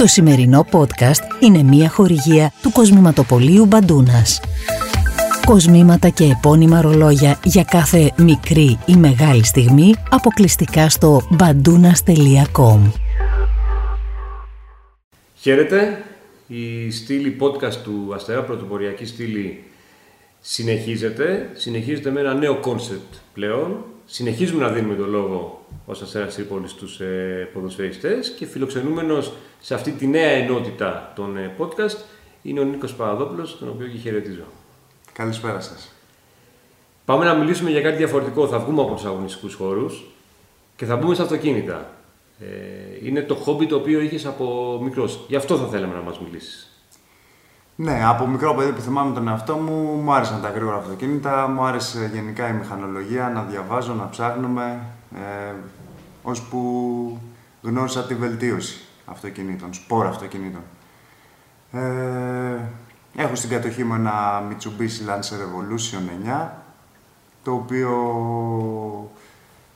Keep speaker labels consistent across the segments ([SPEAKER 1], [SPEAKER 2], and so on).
[SPEAKER 1] Το σημερινό podcast είναι μια χορηγία του Κοσμηματοπωλείου Μπαντούνας. Κοσμήματα και επώνυμα ρολόγια για κάθε μικρή ή μεγάλη στιγμή αποκλειστικά στο badounas.com
[SPEAKER 2] Χαίρετε, η στήλη podcast του Αστερά Πρωτοποριακή Στήλη συνεχίζεται. Συνεχίζεται με ένα νέο concept πλέον. Συνεχίζουμε να δίνουμε το λόγο ως Αστέρας Τρίπολης στους ε, ποδοσφαιριστές και φιλοξενούμενος σε αυτή τη νέα ενότητα των ε, podcast είναι ο Νίκος Παραδόπουλος, τον οποίο και χαιρετίζω.
[SPEAKER 3] Καλησπέρα σας.
[SPEAKER 2] Πάμε να μιλήσουμε για κάτι διαφορετικό. Θα βγούμε από τους αγωνιστικούς χώρους και θα μπούμε στα αυτοκίνητα. Ε, είναι το χόμπι το οποίο είχες από μικρός. Γι' αυτό θα θέλαμε να μας μιλήσεις.
[SPEAKER 3] Ναι, από μικρό παιδί που θυμάμαι τον εαυτό μου, μου άρεσαν τα γρήγορα αυτοκίνητα, μου άρεσε γενικά η μηχανολογία, να διαβάζω, να ψάχνουμε, ε, ώσπου γνώρισα τη βελτίωση αυτοκινήτων, σπορ αυτοκινήτων. Ε, έχω στην κατοχή μου ένα Mitsubishi Lancer Evolution 9, το οποίο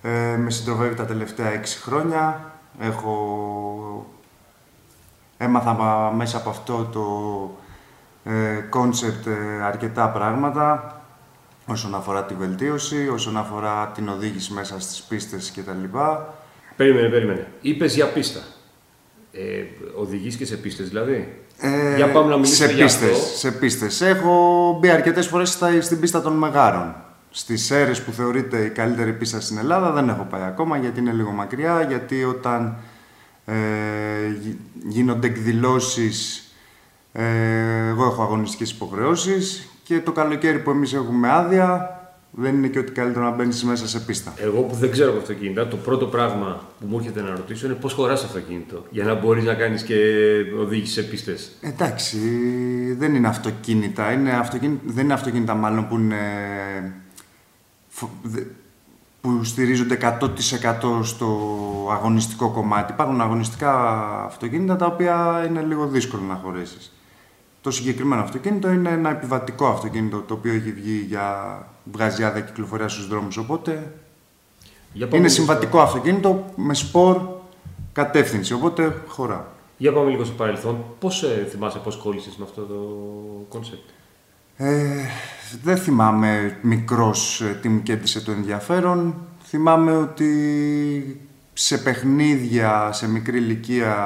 [SPEAKER 3] ε, με συντροφεύει τα τελευταία 6 χρόνια. Έχω... Έμαθα μέσα από αυτό το concept αρκετά πράγματα όσον αφορά τη βελτίωση, όσον αφορά την οδήγηση μέσα στις πίστες κτλ.
[SPEAKER 2] Περίμενε, περίμενε. Είπες για πίστα. Ε, οδηγείς και σε πίστες δηλαδή.
[SPEAKER 3] Ε,
[SPEAKER 2] για πάμε να μιλήσουμε
[SPEAKER 3] σε
[SPEAKER 2] για
[SPEAKER 3] πίστες,
[SPEAKER 2] αυτό.
[SPEAKER 3] Σε πίστες. Έχω μπει αρκετές φορές στα- στην πίστα των Μεγάρων. Στις αίρες που θεωρείται η καλύτερη πίστα στην Ελλάδα δεν έχω πάει ακόμα γιατί είναι λίγο μακριά, γιατί όταν ε, γι- γίνονται εκδηλώσεις ε, εγώ έχω αγωνιστικές υποχρεώσεις και το καλοκαίρι που εμείς έχουμε άδεια δεν είναι και ότι καλύτερο να μπαίνεις μέσα σε πίστα.
[SPEAKER 2] Εγώ που δεν ξέρω από αυτοκίνητα, το πρώτο πράγμα που μου έρχεται να ρωτήσω είναι πώς χωράς αυτοκίνητο. Για να μπορείς να κάνεις και οδήγηση σε πίστες.
[SPEAKER 3] Εντάξει, δεν είναι αυτοκίνητα. Είναι αυτοκίνητα δεν είναι αυτοκίνητα μάλλον που είναι... φο- δε- που στηρίζονται 100% στο αγωνιστικό κομμάτι. Υπάρχουν αγωνιστικά αυτοκίνητα τα οποία είναι λίγο δύσκολο να χωρέσεις. Το συγκεκριμένο αυτοκίνητο είναι ένα επιβατικό αυτοκίνητο το οποίο έχει βγει για βγάζει άδεια κυκλοφορία στους δρόμους. Οπότε
[SPEAKER 2] Για πάμε
[SPEAKER 3] είναι
[SPEAKER 2] λίγο
[SPEAKER 3] συμβατικό αυτοκίνητο με σπορ κατεύθυνση. Οπότε χωρά.
[SPEAKER 2] στο- Για πάμε λίγο στο παρελθόν. Πώς ε, θυμάσαι πώς κόλλησες με αυτό το concept;
[SPEAKER 3] Ε, δεν θυμάμαι μικρός ε, τι μου κέντησε το ενδιαφέρον. Θυμάμαι ότι σε παιχνίδια, σε μικρή ηλικία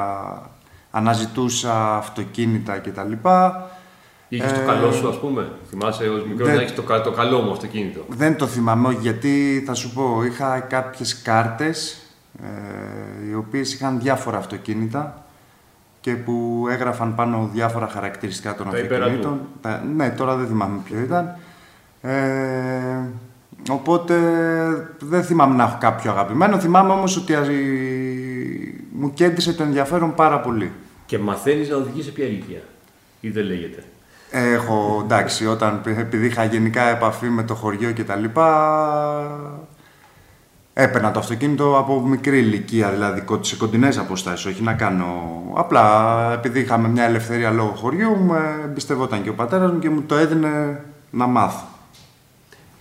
[SPEAKER 3] αναζητούσα αυτοκίνητα κτλ.
[SPEAKER 2] Είχες
[SPEAKER 3] Ε,
[SPEAKER 2] το καλό σου, ας πούμε. Θυμάσαι ως μικρός
[SPEAKER 3] δεν-
[SPEAKER 2] να έχεις το, κα- το καλό μου αυτοκίνητο.
[SPEAKER 3] Δεν το θυμάμαι, όχι, γιατί θα σου πω, είχα κάποιες κάρτες ε, οι οποίες είχαν διάφορα αυτοκίνητα και που έγραφαν πάνω διάφορα χαρακτηριστικά των
[SPEAKER 2] Τα
[SPEAKER 3] αυτοκινήτων.
[SPEAKER 2] υπερατού.
[SPEAKER 3] Τα- ναι, τώρα δεν θυμάμαι ποιο ήταν. Ε, οπότε δεν θυμάμαι να έχω κάποιο αγαπημένο. Θυμάμαι όμως ότι α, μου κέντησε το ενδιαφέρον πάρα πολύ.
[SPEAKER 2] Και μαθαίνεις να οδηγείς σε ποια ηλικία. Ή δεν λέγεται;
[SPEAKER 3] Έχω, εντάξει, όταν, επειδή είχα γενικά επαφή με το χωριό και τα λοιπά, έπαιρνα το αυτοκίνητο από μικρή ηλικία, δηλαδή κο- σε κοντινές αποστάσεις, όχι να κάνω... Απλά, επειδή είχαμε μια ελευθερία λόγω χωριού, με εμπιστευόταν και ο πατέρας μου και μου το έδινε να μάθω.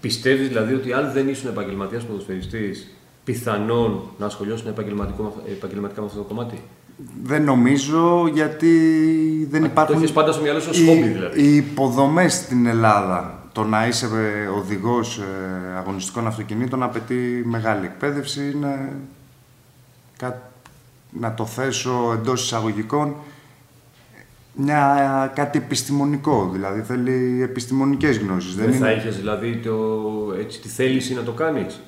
[SPEAKER 2] Πιστεύεις δηλαδή ότι αν δεν ήσουν επαγγελματίας ποδοσφαιριστής, πιθανόν να ασχολιώσουν επαγγελματικό- επαγγελματικά με αυτό το κομμάτι;
[SPEAKER 3] Δεν νομίζω, γιατί δεν
[SPEAKER 2] Α,
[SPEAKER 3] υπάρχουν...
[SPEAKER 2] Το έχεις πάντα στο μυαλό σου ως
[SPEAKER 3] οι-
[SPEAKER 2] χόμπι δηλαδή.
[SPEAKER 3] Οι υποδομές στην Ελλάδα, το να είσαι ε, οδηγός ε, αγωνιστικών αυτοκινήτων απαιτεί μεγάλη εκπαίδευση, είναι κα- να το θέσω εντός εισαγωγικών μια, κάτι επιστημονικό, δηλαδή θέλει επιστημονικές γνώσεις.
[SPEAKER 2] Δεν,
[SPEAKER 3] Δεν
[SPEAKER 2] θα
[SPEAKER 3] είναι...
[SPEAKER 2] είχες δηλαδή το, έτσι, τη θέληση να το κάνεις;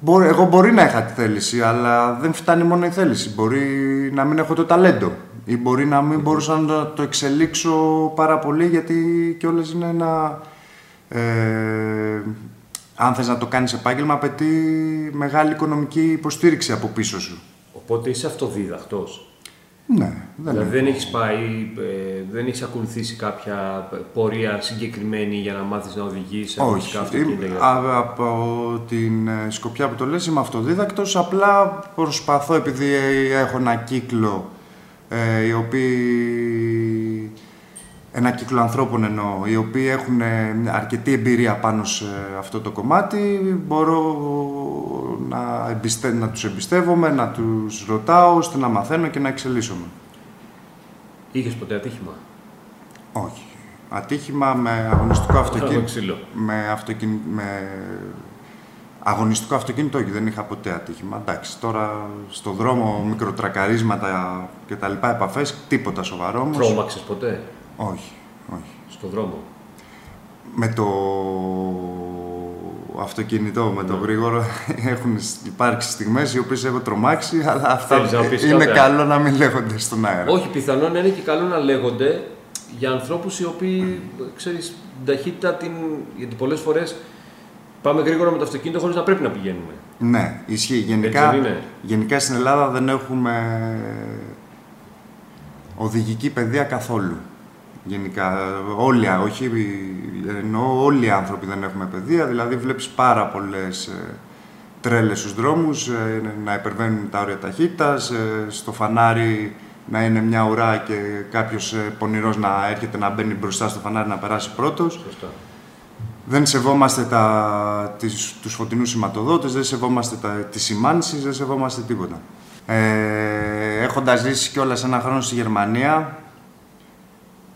[SPEAKER 3] Μπορεί- εγώ μπορεί να είχα τη θέληση, αλλά δεν φτάνει μόνο η θέληση. Μπορεί να μην έχω το ταλέντο ή μπορεί να μην μπορούσα να το εξελίξω πάρα πολύ γιατί κιόλας είναι ένα... Ε, αν θες να το κάνεις επάγγελμα, απαιτεί μεγάλη οικονομική υποστήριξη από πίσω σου.
[SPEAKER 2] Οπότε είσαι αυτοδίδακτος.
[SPEAKER 3] Ναι, δεν
[SPEAKER 2] Δηλαδή
[SPEAKER 3] είναι.
[SPEAKER 2] δεν έχεις πάει, ε, δεν έχεις ακολουθήσει κάποια πορεία συγκεκριμένη για να μάθεις να οδηγείς σε
[SPEAKER 3] Όχι.
[SPEAKER 2] αγωνιστικά αυτοκίνητα.
[SPEAKER 3] Είμαι-
[SPEAKER 2] για-
[SPEAKER 3] α- από την ε, σκοπιά που το λες είμαι αυτοδίδακτος, απλά προσπαθώ επειδή έχω ένα κύκλο ε, οι οποίοι ένα κύκλο ανθρώπων εννοώ, οι οποίοι έχουν ε, αρκετή εμπειρία πάνω σε αυτό το κομμάτι, μπορώ να, εμπιστε... να τους εμπιστεύομαι, να τους ρωτάω, ώστε να μαθαίνω και να εξελίσσομαι.
[SPEAKER 2] Είχες ποτέ ατύχημα;
[SPEAKER 3] Όχι. Ατύχημα με αγωνιστικό αυτοκίνητο.
[SPEAKER 2] ξύλο.
[SPEAKER 3] με, αυτοκίνη, με αγωνιστικό αυτοκίνητο, όχι, δεν είχα ποτέ ατύχημα. Εντάξει, τώρα στο δρόμο μικροτρακαρίσματα και τα λοιπά επαφές, τίποτα σοβαρό όμως.
[SPEAKER 2] Τρόμαξες ποτέ;
[SPEAKER 3] Όχι, όχι.
[SPEAKER 2] στο δρόμο;
[SPEAKER 3] Με το αυτοκίνητο, με το
[SPEAKER 2] Ναι.
[SPEAKER 3] γρήγορο, έχουν υπάρξει στιγμές οι οποίες έχω τρομάξει, αλλά αυτά
[SPEAKER 2] Θέλεις να πεις
[SPEAKER 3] είναι
[SPEAKER 2] κάτι;
[SPEAKER 3] καλό να μην λέγονται στον αέρα.
[SPEAKER 2] Όχι, πιθανόν να είναι και καλό να λέγονται για ανθρώπους οι οποίοι, ξέρεις, την ταχύτητα την... Γιατί πολλές φορές πάμε γρήγορα με το αυτοκίνητο χωρίς να πρέπει να πηγαίνουμε.
[SPEAKER 3] Ναι, ισχύει. Γενικά,
[SPEAKER 2] Έτσι δεν είναι;
[SPEAKER 3] γενικά στην Ελλάδα δεν έχουμε οδηγική παιδεία καθόλου. Γενικά, όλοι, όχι, ενώ όλοι οι άνθρωποι δεν έχουμε παιδεία, δηλαδή βλέπεις πάρα πολλές ε, τρέλες στους δρόμους, ε, να υπερβαίνουν τα όρια ταχύτητας, ε, στο φανάρι να είναι μια ουρά και κάποιος ε, πονηρός να έρχεται να μπαίνει μπροστά στο φανάρι να περάσει πρώτος.
[SPEAKER 2] Σωστά.
[SPEAKER 3] Δεν σεβόμαστε τα, τις, τους φωτεινούς σηματοδότες, δεν σεβόμαστε τα, τις σημάνσεις, δεν σεβόμαστε τίποτα. Ε, έχοντας ζήσει κιόλας ένα χρόνο στη Γερμανία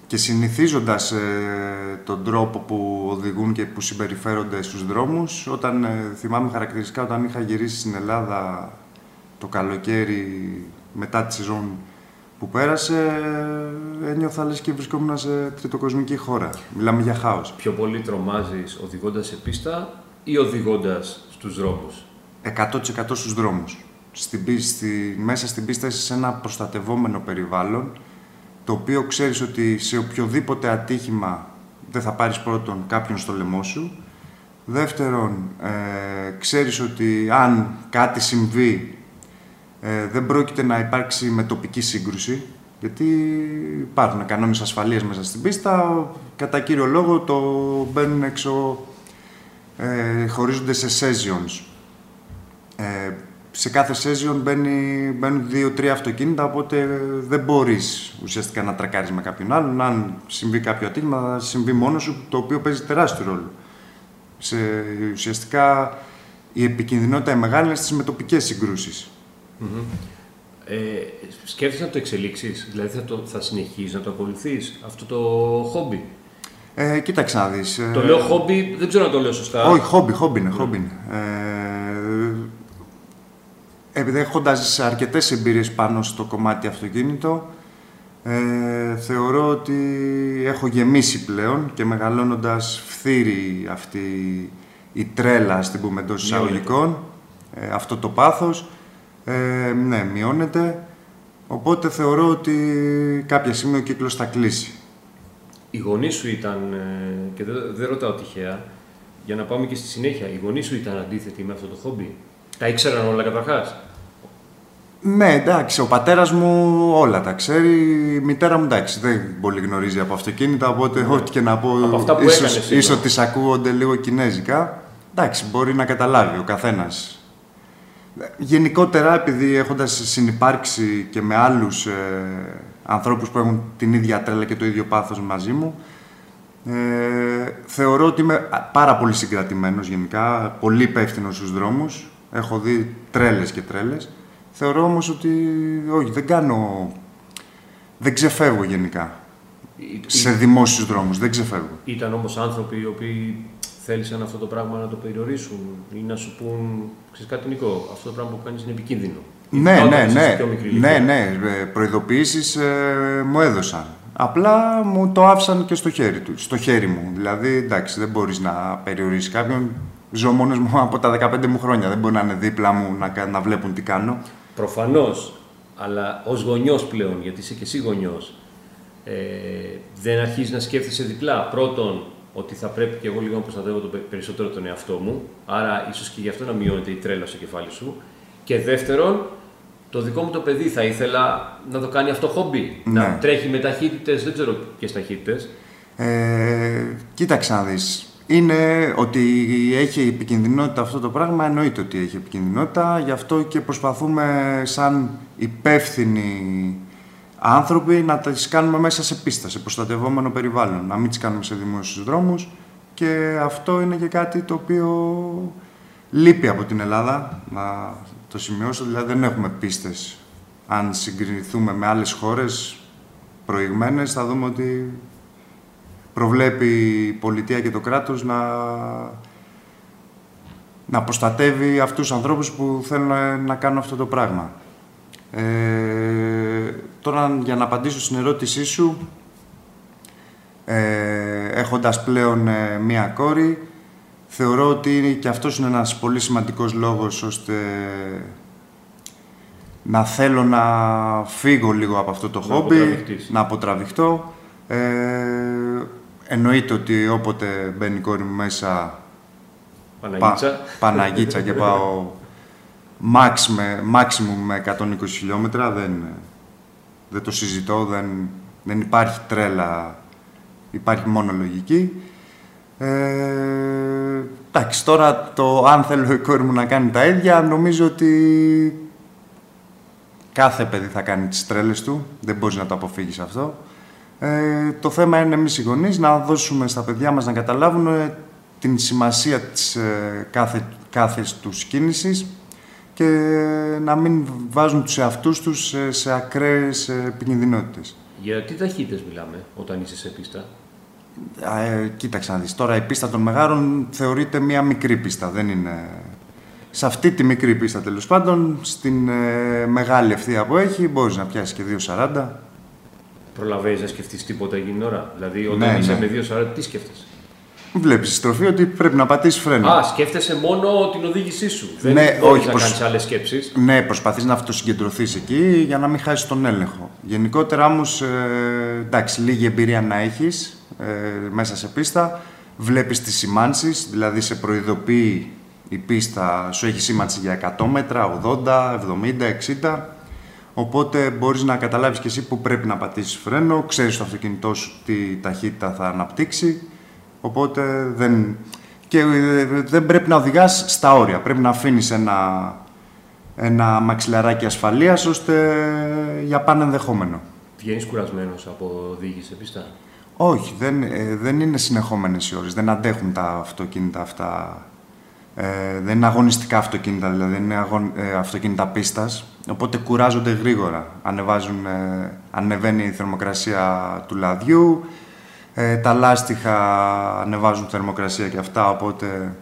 [SPEAKER 3] και συνηθίζοντας ε, τον τρόπο που οδηγούν και που συμπεριφέρονται στους δρόμους, όταν ε, θυμάμαι χαρακτηριστικά όταν είχα γυρίσει στην Ελλάδα το καλοκαίρι μετά τη σεζόν που πέρασε, ε, ένιωθα λες και βρισκόμουν σε τριτοκοσμική χώρα. Μιλάμε για χάος.
[SPEAKER 2] Πιο πολύ τρομάζεις οδηγώντας σε πίστα ή οδηγώντας στους δρόμους;
[SPEAKER 3] 100% στους δρόμους. Στην, πίστη- στη, μέσα στην πίστα είσαι σε ένα προστατευόμενο περιβάλλον, το οποίο ξέρεις ότι σε οποιοδήποτε ατύχημα δεν θα πάρεις πρώτον κάποιον στο λαιμό σου. Δεύτερον, ε, ξέρεις ότι αν κάτι συμβεί, ε, δεν πρόκειται να υπάρξει με τοπική σύγκρουση, γιατί υπάρχουν κανόνες ασφαλείας μέσα στην πίστα. Κατά κύριο λόγο το μπαίνουν έξω, ε, χωρίζονται σε sessions. Ε, σε κάθε session μπαίνει, μπαίνουν δύο-τρία αυτοκίνητα, οπότε δεν μπορείς ουσιαστικά να τρακάρεις με κάποιον άλλον. Αν συμβεί κάποιο ατύχημα, θα συμβεί μόνος σου, το οποίο παίζει τεράστιο ρόλο. Σε, ουσιαστικά η επικινδυνότητα η μεγάλη είναι στις μετοπικές συγκρούσεις.
[SPEAKER 2] Ε, σκέφτεσαι να το εξελίξεις, δηλαδή θα, το, θα συνεχίσεις να το ακολουθείς; Αυτό το χόμπι;
[SPEAKER 3] Ε, κοίταξε να δεις. ε,
[SPEAKER 2] Το λέω χόμπι, δεν ξέρω αν το λέω σωστά.
[SPEAKER 3] Όχι, χόμπι, χόμπι είναι, χόμπι είναι. Ε, επειδή έχοντας αρκετές εμπειρίες πάνω στο κομμάτι αυτοκίνητο, ε, θεωρώ ότι έχω γεμίσει πλέον και μεγαλώνοντας φθήρει αυτή η τρέλα, ας την πούμε εντός
[SPEAKER 2] Μειώνεται.
[SPEAKER 3] εισαγωγικών, ε, αυτό το πάθος, ε, ναι, μειώνεται. Οπότε θεωρώ ότι κάποια στιγμή ο κύκλος θα κλείσει.
[SPEAKER 2] Οι γονείς σου ήταν, ε, και δεν, δεν ρωτάω τυχαία, για να πάμε και στη συνέχεια, οι γονείς σου ήταν αντίθετοι με αυτό το χόμπι; Τα ήξεραν όλα καταρχάς;
[SPEAKER 3] Ναι, εντάξει, ο πατέρας μου όλα τα ξέρει. Η μητέρα μου εντάξει, δεν πολύ γνωρίζει από αυτοκίνητα, οπότε ό,τι και να πω.
[SPEAKER 2] Ναι. Από αυτά που
[SPEAKER 3] ίσως,
[SPEAKER 2] έκανες, σίγουρα.
[SPEAKER 3] ίσως τις ακούγονται λίγο κινέζικα. Εντάξει, μπορεί να καταλάβει ο καθένας. Γενικότερα, επειδή έχοντας συνυπάρξει και με άλλους ε, ανθρώπους που έχουν την ίδια τρέλα και το ίδιο πάθος μαζί μου, ε, θεωρώ ότι είμαι α, πάρα πολύ συγκρατημένος γενικά, πολύ υπεύθυνος στους δρόμους. Έχω δει τρέλες και τρέλες. Θεωρώ όμως ότι όχι, δεν κάνω... Δεν ξεφεύγω γενικά σε δημόσιους δρόμους, δεν ξεφεύγω.
[SPEAKER 2] Ήταν όμως άνθρωποι οι οποίοι θέλησαν αυτό το πράγμα να το περιορίσουν ή να σου πούν, ξέρεις κάτι Νικό, αυτό το πράγμα που κάνεις είναι επικίνδυνο.
[SPEAKER 3] Ναι,
[SPEAKER 2] Ειδικά
[SPEAKER 3] ναι,
[SPEAKER 2] όταν είσαι σε
[SPEAKER 3] ναι,
[SPEAKER 2] πιο μικρή
[SPEAKER 3] ναι,
[SPEAKER 2] ηλικία.
[SPEAKER 3] ναι, ε, προειδοποιήσεις ε, μου έδωσαν. Απλά μου το άφησαν και στο χέρι, του, στο χέρι μου. Δηλαδή, εντάξει, δεν μπορείς να περιορίσεις κάποιον. Ζω μόνος μου από τα 15 μου χρόνια. Δεν μπορεί να είναι δίπλα μου να, κα- να βλέπουν τι κάνω.
[SPEAKER 2] Προφανώς, αλλά ως γονιός πλέον, γιατί είσαι και εσύ γονιός, ε, δεν αρχίζεις να σκέφτεσαι διπλά. Πρώτον, ότι θα πρέπει και εγώ λίγο να προστατεύω το πε- περισσότερο τον εαυτό μου, άρα ίσως και γι' αυτό να μειώνεται η τρέλα στο κεφάλι σου. Και δεύτερον, το δικό μου το παιδί θα ήθελα να το κάνει αυτό χόμπι. Να
[SPEAKER 3] Ναι.
[SPEAKER 2] τρέχει με ταχύτητες, δεν ξέρω ποιες ταχύτητες.
[SPEAKER 3] Ε, κοίταξε να δεις. Είναι ότι έχει επικινδυνότητα αυτό το πράγμα, εννοείται ότι έχει επικινδυνότητα. Γι' αυτό και προσπαθούμε σαν υπεύθυνοι άνθρωποι να τις κάνουμε μέσα σε πίστα, σε προστατευόμενο περιβάλλον. Να μην τις κάνουμε σε δημόσιους δρόμους. Και αυτό είναι και κάτι το οποίο λείπει από την Ελλάδα, να το σημειώσω. Δηλαδή δεν έχουμε πίστες. Αν συγκριθούμε με άλλες χώρες, προηγμένες, θα δούμε ότι προβλέπει η πολιτεία και το κράτος να, να προστατεύει αυτούς τους ανθρώπους που θέλουν να κάνουν αυτό το πράγμα. Ε, τώρα, για να απαντήσω στην ερώτησή σου, ε, έχοντας πλέον ε, μία κόρη, θεωρώ ότι και αυτός είναι ένας πολύ σημαντικός λόγος ώστε να θέλω να φύγω λίγο από αυτό το
[SPEAKER 2] Να
[SPEAKER 3] χόμπι,
[SPEAKER 2] αποτραβηχτείς.
[SPEAKER 3] να αποτραβηχτώ. Ε, εννοείται ότι όποτε μπαίνει η κόρη μου μέσα,
[SPEAKER 2] Παναγίτσα.
[SPEAKER 3] Παναγίτσα και πάω max με, maximum με 120 χιλιόμετρα, δεν, δεν το συζητώ, δεν, δεν υπάρχει τρέλα, υπάρχει μόνο λογική. Ε, εντάξει, τώρα το αν θέλω η κόρη μου να κάνει τα ίδια, νομίζω ότι κάθε παιδί θα κάνει τις τρέλες του, δεν μπορείς να το αποφύγεις αυτό. Ε, το θέμα είναι εμείς οι γονείς να δώσουμε στα παιδιά μας να καταλάβουν ε, την σημασία της ε, κάθε, κάθε τους κίνησης και να μην βάζουν τους εαυτούς τους σε, σε ακραίες ε, επικινδυνότητες.
[SPEAKER 2] Για τι ταχύτητες μιλάμε όταν είσαι σε πίστα;
[SPEAKER 3] Α, Ε, κοίταξε να δεις. Τώρα η πίστα των μεγάλων θεωρείται μια μικρή πίστα. Δεν είναι... Σε αυτή τη μικρή πίστα τέλος πάντων, στην ε, μεγάλη ευθεία που έχει, μπορείς να πιάσεις και 2,40.
[SPEAKER 2] Προλαβαίνεις να σκεφτείς τίποτα εκείνη την ώρα; Δηλαδή όταν
[SPEAKER 3] Ναι,
[SPEAKER 2] είσαι
[SPEAKER 3] ναι.
[SPEAKER 2] με δύο σαράντα, τι σκέφτεσαι;
[SPEAKER 3] Βλέπεις στη στροφή ότι πρέπει να πατήσεις φρένο.
[SPEAKER 2] Α, σκέφτεσαι μόνο την οδήγησή σου. Δεν
[SPEAKER 3] Ναι,
[SPEAKER 2] μπορείς
[SPEAKER 3] όχι,
[SPEAKER 2] να
[SPEAKER 3] προς-
[SPEAKER 2] κάνεις άλλες σκέψεις.
[SPEAKER 3] Ναι, προσπαθείς να αυτοσυγκεντρωθείς εκεί για να μην χάσεις τον έλεγχο. Γενικότερα όμως, ε, εντάξει, λίγη εμπειρία να έχεις ε, μέσα σε πίστα. Βλέπεις τις σημάνσεις, δηλαδή σε προειδοποιεί η πίστα, σου έχει σήμανση για 100 μέτρα, 80, 70, 60. Οπότε μπορείς να καταλάβεις και εσύ που πρέπει να πατήσεις φρένο, ξέρεις το αυτοκίνητό σου τι ταχύτητα θα αναπτύξει. Οπότε δεν... Και ε, δεν πρέπει να οδηγάς στα όρια. Πρέπει να αφήνεις ένα, ένα μαξιλαράκι ασφαλείας ώστε για πάνε ενδεχόμενο.
[SPEAKER 2] Βγαίνεις κουρασμένος από οδήγηση σε πίστα;
[SPEAKER 3] Όχι, δεν, ε, δεν είναι συνεχόμενες οι ώρες. Δεν αντέχουν τα αυτοκίνητα αυτά. Ε, δεν είναι αγωνιστικά αυτοκίνητα, δηλαδή δεν είναι αγων, ε, αυτοκίνητα πίστας. Οπότε κουράζονται γρήγορα. Ανεβάζουν, ε, ανεβαίνει η θερμοκρασία του λαδιού. Ε, τα λάστιχα ανεβάζουν θερμοκρασία και αυτά, οπότε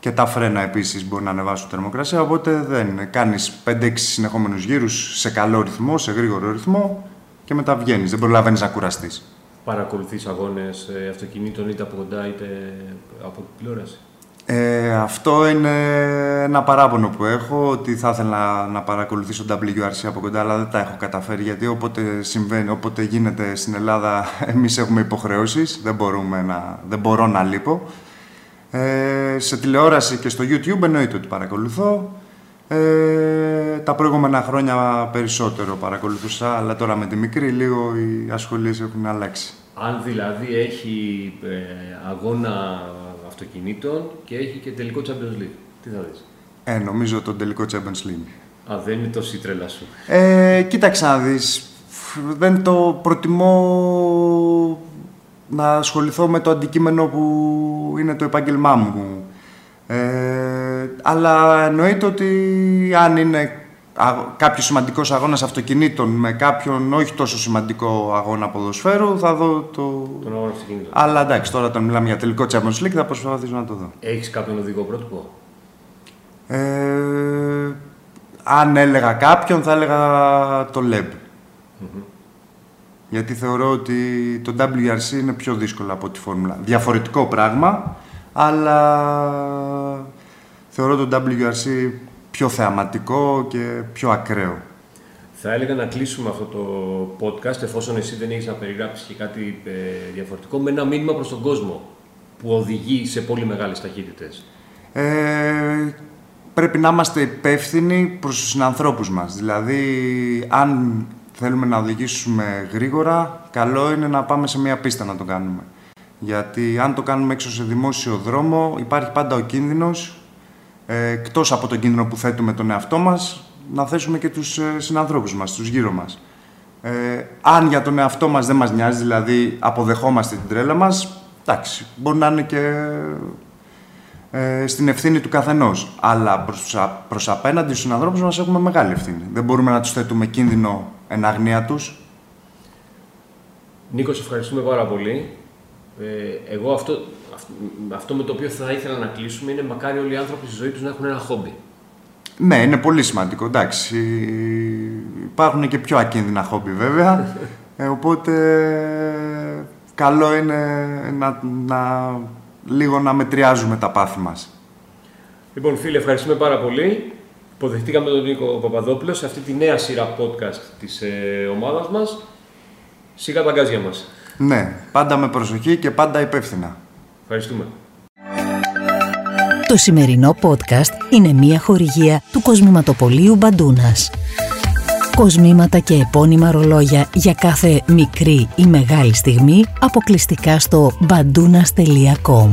[SPEAKER 3] και τα φρένα επίσης μπορεί να ανεβάσουν θερμοκρασία, οπότε δεν είναι. Κάνεις 5-6 συνεχόμενους γύρους σε καλό ρυθμό, σε γρήγορο ρυθμό και μετά βγαίνεις. Δεν προλαβαίνεις να κουραστείς.
[SPEAKER 2] Παρακολουθείς αγώνες ε, αυτοκινήτων είτε από κοντά είτε από τηλεόραση;
[SPEAKER 3] Ε, αυτό είναι ένα παράπονο που έχω, ότι θα ήθελα να παρακολουθήσω WRC από κοντά, αλλά δεν τα έχω καταφέρει, γιατί όποτε συμβαίνει, όποτε γίνεται στην Ελλάδα, εμείς έχουμε υποχρεώσεις, δεν, μπορούμε να, δεν μπορώ να λείπω. Ε, σε τηλεόραση και στο YouTube εννοείται ότι παρακολουθώ. Ε, τα προηγούμενα χρόνια περισσότερο παρακολουθούσα, αλλά τώρα με τη μικρή λίγο οι ασχολίες έχουν αλλάξει.
[SPEAKER 2] Αν δηλαδή έχει ε, αγώνα αυτοκινήτων και έχει και τελικό Champions League. Τι θα δεις;
[SPEAKER 3] Ε, νομίζω τον τελικό Champions League.
[SPEAKER 2] Α, δεν είναι τόση η τρέλα σου.
[SPEAKER 3] Ε, κοίταξε να δεις. Δεν το προτιμώ να ασχοληθώ με το αντικείμενο που είναι το επάγγελμά μου. Ε, αλλά εννοείται ότι αν είναι α- κάποιος σημαντικός αγώνας αυτοκινήτων με κάποιον όχι τόσο σημαντικό αγώνα ποδοσφαίρου θα δω το...
[SPEAKER 2] Τον αγώνα αυτοκινήτων.
[SPEAKER 3] Αλλά εντάξει, τώρα όταν μιλάμε για τελικό Champions League θα προσπαθήσω να το δω.
[SPEAKER 2] Έχεις κάποιον οδηγό πρότυπο;
[SPEAKER 3] Ε, αν έλεγα κάποιον θα έλεγα το LEB. Γιατί θεωρώ ότι το WRC είναι πιο δύσκολο από τη Φόρμουλα. Διαφορετικό πράγμα, αλλά θεωρώ το WRC πιο θεαματικό και πιο ακραίο.
[SPEAKER 2] Θα έλεγα να κλείσουμε αυτό το podcast εφόσον εσύ δεν έχεις να περιγράψεις και κάτι ε, διαφορετικό με ένα μήνυμα προς τον κόσμο που οδηγεί σε πολύ μεγάλες ταχύτητες.
[SPEAKER 3] Ε, πρέπει να είμαστε υπεύθυνοι προς τους συνανθρώπους μας. Δηλαδή, αν θέλουμε να οδηγήσουμε γρήγορα, καλό είναι να πάμε σε μια πίστα να το κάνουμε. Γιατί αν το κάνουμε έξω σε δημόσιο δρόμο, υπάρχει πάντα ο κίνδυνος, ε, εκτός από τον κίνδυνο που θέτουμε τον εαυτό μας, να θέσουμε και τους ε, συνανθρώπους μας, τους γύρω μας. Ε, αν για τον εαυτό μας δεν μας νοιάζει, δηλαδή αποδεχόμαστε την τρέλα μας, εντάξει, μπορεί να είναι και ε, στην ευθύνη του καθενός. Αλλά προς, α- προς απέναντι στους ανθρώπους μας έχουμε μεγάλη ευθύνη. Δεν μπορούμε να τους θέτουμε κίνδυνο εν αγνία τους.
[SPEAKER 2] Νίκος, σε ευχαριστούμε πάρα πολύ. Ε, εγώ αυτό, αυτό με το οποίο θα ήθελα να κλείσουμε είναι μακάρι όλοι οι άνθρωποι στη ζωή τους να έχουν ένα χόμπι.
[SPEAKER 3] Ναι, είναι πολύ σημαντικό. Εντάξει, υπάρχουν και πιο ακίνδυνα χόμπι βέβαια. Ε, οπότε καλό είναι να, να, λίγο να μετριάζουμε τα πάθη μας.
[SPEAKER 2] Λοιπόν, φίλοι, ευχαριστούμε πάρα πολύ. Υποδεχτήκαμε τον Νίκο Παπαδόπουλο σε αυτή τη νέα σειρά podcast της ε, ομάδας μας. Σιγά τα γκάζια μας.
[SPEAKER 3] Ναι, πάντα με προσοχή και πάντα υπεύθυνα.
[SPEAKER 2] Ευχαριστούμε.
[SPEAKER 1] Το σημερινό podcast είναι μια χορηγία του Κοσμηματοπολίου Μπαντούνας. Κοσμήματα και επώνυμα ρολόγια για κάθε μικρή ή μεγάλη στιγμή αποκλειστικά στο bandunas.com.